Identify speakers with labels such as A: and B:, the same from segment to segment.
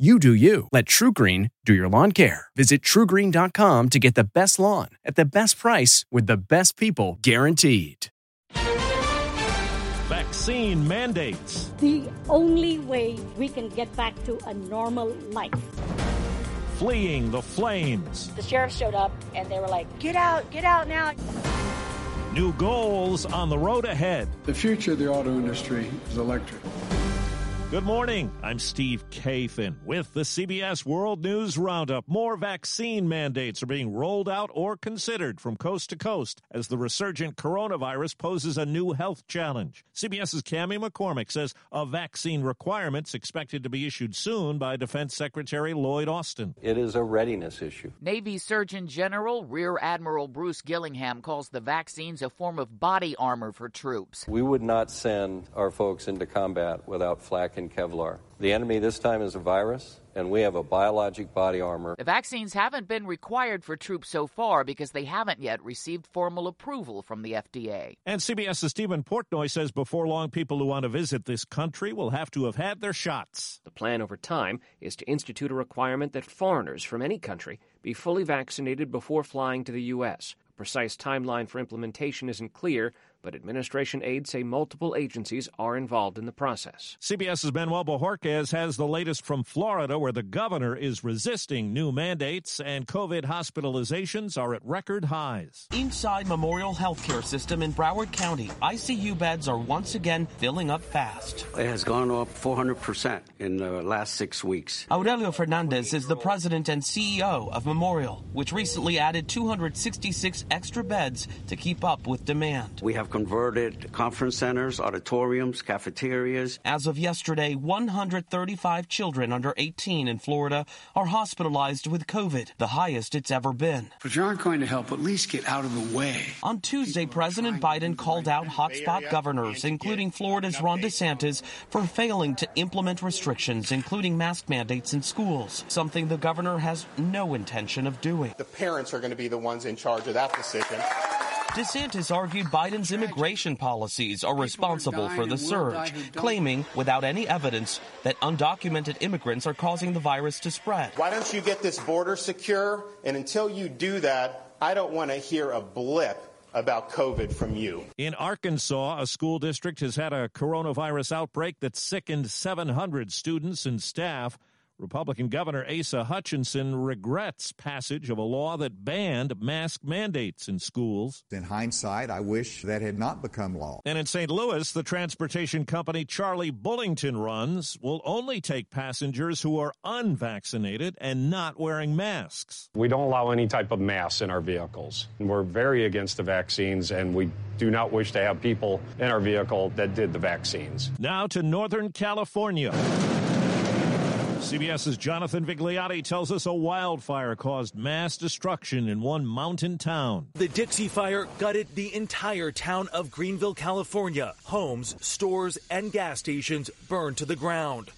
A: You do you. Let TruGreen do your lawn care. Visit trugreen.com to get the best lawn at the best price with the best people guaranteed.
B: Vaccine mandates.
C: The only way we can get back to a normal life.
B: Fleeing the flames.
C: The sheriff showed up and they were like, get out, get out now.
B: New goals on the road ahead.
D: The future of the auto industry is electric.
B: Good morning. I'm Steve Kathan with the CBS World News Roundup. More vaccine mandates are being rolled out or considered from coast to coast as the resurgent coronavirus poses a new health challenge. CBS's Cami McCormick says a vaccine requirement's expected to be issued soon by Defense Secretary Lloyd Austin.
E: It is a readiness issue.
F: Navy Surgeon General Rear Admiral Bruce Gillingham calls the vaccines a form of body armor for troops.
E: We would not send our folks into combat without flak and Kevlar. The enemy this time is a virus, and we have a biologic body armor.
F: The vaccines haven't been required for troops so far because they haven't yet received formal approval from the FDA.
B: And CBS's Stephen Portnoy says before long, people who want to visit this country will have to have had their shots.
G: The plan over time is to institute a requirement that foreigners from any country be fully vaccinated before flying to the U.S. A precise timeline for implementation isn't clear, but administration aides say multiple agencies are involved in the process.
B: CBS's Manuel Bojorquez has the latest from Florida, where the governor is resisting new mandates and COVID hospitalizations are at record highs.
H: Inside Memorial Healthcare System in Broward County, ICU beds are once again filling up fast.
I: It has gone up 400% in the last six weeks.
H: Aurelio Fernandez is the president and CEO of Memorial, which recently added 266 extra beds to keep up with demand.
I: We have converted conference centers, auditoriums, cafeterias.
H: As of yesterday, 135 children under 18 in Florida are hospitalized with COVID, the highest it's ever been.
D: But you aren't going to help, at least get out of the way.
H: On Tuesday, President Biden called out hotspot governors, including Florida's Ron DeSantis, for failing to implement restrictions, including mask mandates in schools, something the governor has no intention of doing.
J: The parents are going to be the ones in charge of that decision.
H: DeSantis argued Biden's immigration policies are responsible for the surge, claiming, without any evidence, that undocumented immigrants are causing the virus to spread.
J: Why don't you get this border secure? And until you do that, I don't want to hear a blip about COVID from you.
B: In Arkansas, a school district has had a coronavirus outbreak that sickened 700 students and staff. Republican Governor Asa Hutchinson regrets passage of a law that banned mask mandates in schools.
K: In hindsight, I wish that had not become law.
B: And in St. Louis, the transportation company Charlie Bullington runs will only take passengers who are unvaccinated and not wearing masks.
L: We don't allow any type of masks in our vehicles. We're very against the vaccines, and we do not wish to have people in our vehicle that did the vaccines.
B: Now to Northern California. CBS's Jonathan Vigliotti tells us a wildfire caused mass destruction in one mountain town.
M: The Dixie Fire gutted the entire town of Greenville, California. Homes, stores, and gas stations burned to the ground.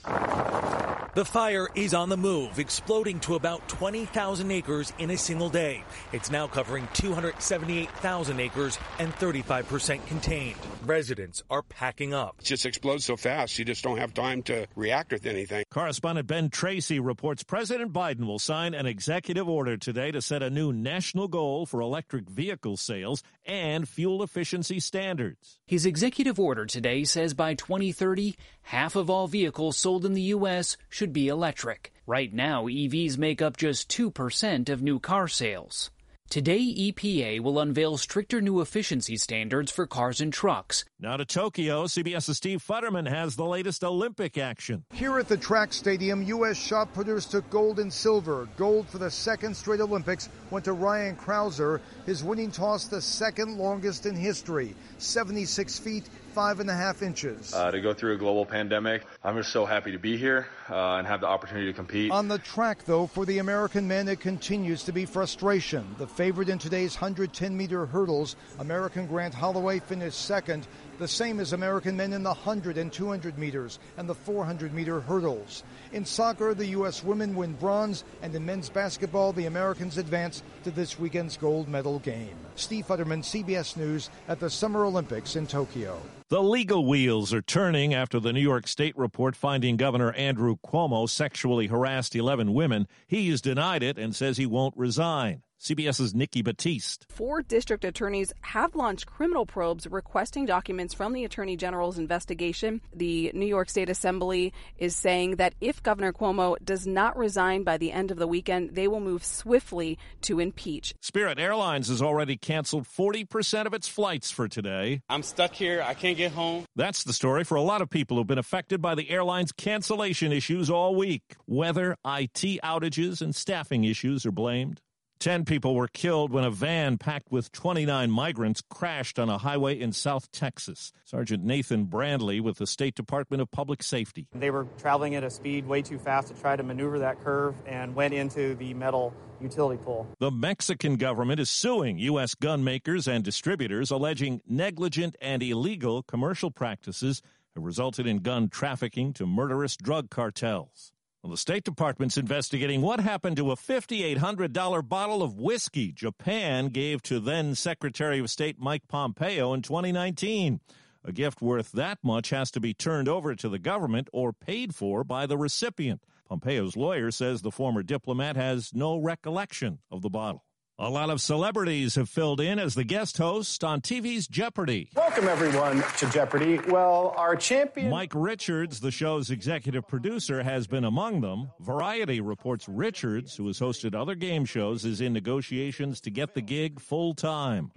M: The fire is on the move, exploding to about 20,000 acres in a single day. It's now covering 278,000 acres and 35% contained. Residents are packing up.
N: It just explodes so fast, you just don't have time to react with anything.
B: Correspondent Ben Tracy reports President Biden will sign an executive order today to set a new national goal for electric vehicle sales and fuel efficiency standards.
O: His executive order today says by 2030, half of all vehicles sold in the U.S. should be electric. Right now, EVs make up just 2% of new car sales. Today, EPA will unveil stricter new efficiency standards for cars and trucks.
B: Now to Tokyo, CBS's Steve Futterman has the latest Olympic action.
P: Here at the track stadium, U.S. shot putters took gold and silver. Gold for the second straight Olympics went to Ryan Crouser. His winning toss, the second longest in history, 76 feet, five and a half inches.
Q: Uh, to go through a global pandemic, I'm just so happy to be here uh, and have the opportunity to compete.
P: On the track, though, for the American men, it continues to be frustration. The favorite in today's 110 meter hurdles, American Grant Holloway finished second, the same as American men in the 100 and 200 meters and the 400 meter hurdles. In soccer, the U.S. women win bronze, and in men's basketball, the Americans advance to this weekend's gold medal game. Steve Futterman, CBS News, at the Summer Olympics in Tokyo.
B: The legal wheels are turning after the New York State report finding Governor Andrew Cuomo sexually harassed 11 women. He's denied it and says he won't resign. CBS's Nikki Batiste.
R: Four district attorneys have launched criminal probes requesting documents from the Attorney General's investigation. The New York State Assembly is saying that if Governor Cuomo does not resign by the end of the weekend, they will move swiftly to impeach.
B: Spirit Airlines has already canceled 40% of its flights for today.
S: I'm stuck here. I can't get home.
B: That's the story for a lot of people who've been affected by the airline's cancellation issues all week. Weather, IT outages, and staffing issues are blamed. Ten people were killed when a van packed with 29 migrants crashed on a highway in South Texas. Sergeant Nathan Brandley with the State Department of Public Safety.
T: They were traveling at a speed way too fast to try to maneuver that curve and went into the metal utility pole.
B: The Mexican government is suing U.S. gun makers and distributors, alleging negligent and illegal commercial practices have resulted in gun trafficking to murderous drug cartels. Well, the State Department's investigating what happened to a $5,800 bottle of whiskey Japan gave to then Secretary of State Mike Pompeo in 2019. A gift worth that much has to be turned over to the government or paid for by the recipient. Pompeo's lawyer says the former diplomat has no recollection of the bottle. A lot of celebrities have filled in as the guest host on TV's Jeopardy.
U: Welcome, everyone, to Jeopardy. Well, our champion.
B: Mike Richards, the show's executive producer, has been among them. Variety reports Richards, who has hosted other game shows, is in negotiations to get the gig full time.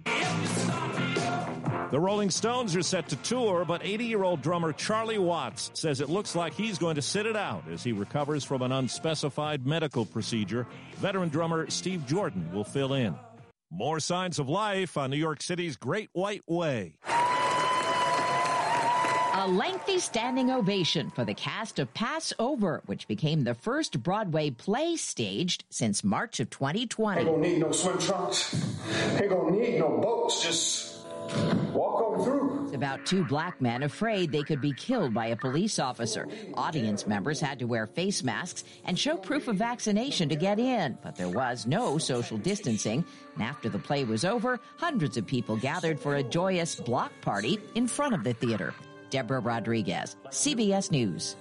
B: The Rolling Stones are set to tour, but 80 year old drummer Charlie Watts says it looks like he's going to sit it out as he recovers from an unspecified medical procedure. Veteran drummer Steve Jordan will fill in. More signs of life on New York City's Great White Way.
V: A lengthy standing ovation for the cast of Pass Over, which became the first Broadway play staged since March of 2020.
W: Ain't gonna need no swim trunks. Ain't gonna need no boats. Just walk on through.
V: It's about two black men afraid they could be killed by a police officer. Audience members had to wear face masks and show proof of vaccination to get in, but there was no social distancing. And after the play was over, hundreds of people gathered for a joyous block party in front of the theater. Deborah Rodriguez, CBS News.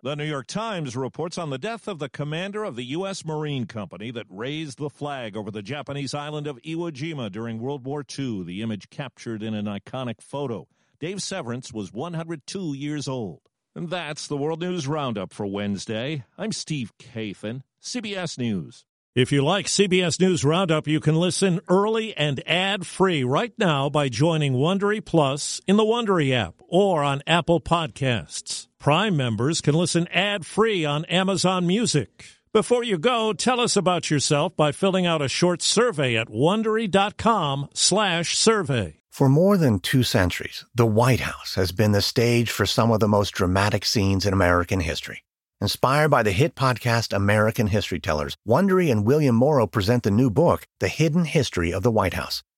B: The New York Times reports on the death of the commander of the U.S. Marine Company that raised the flag over the Japanese island of Iwo Jima during World War II, the image captured in an iconic photo. Dave Severance was 102 years old. And that's the World News Roundup for Wednesday. I'm Steve Kathan, CBS News. If you like CBS News Roundup, you can listen early and ad-free right now by joining Wondery Plus in the Wondery app or on Apple Podcasts. Prime members can listen ad-free on Amazon Music. Before you go, tell us about yourself by filling out a short survey at wondery.com/survey.
X: For more than 2 centuries, the White House has been the stage for some of the most dramatic scenes in American history. Inspired by the hit podcast American History Tellers, Wondery and William Morrow present the new book, The Hidden History of the White House.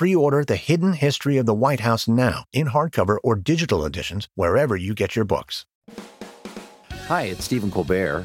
X: Pre order The Hidden History of the White House now in hardcover or digital editions wherever you get your books.
Y: Hi, it's Stephen Colbert.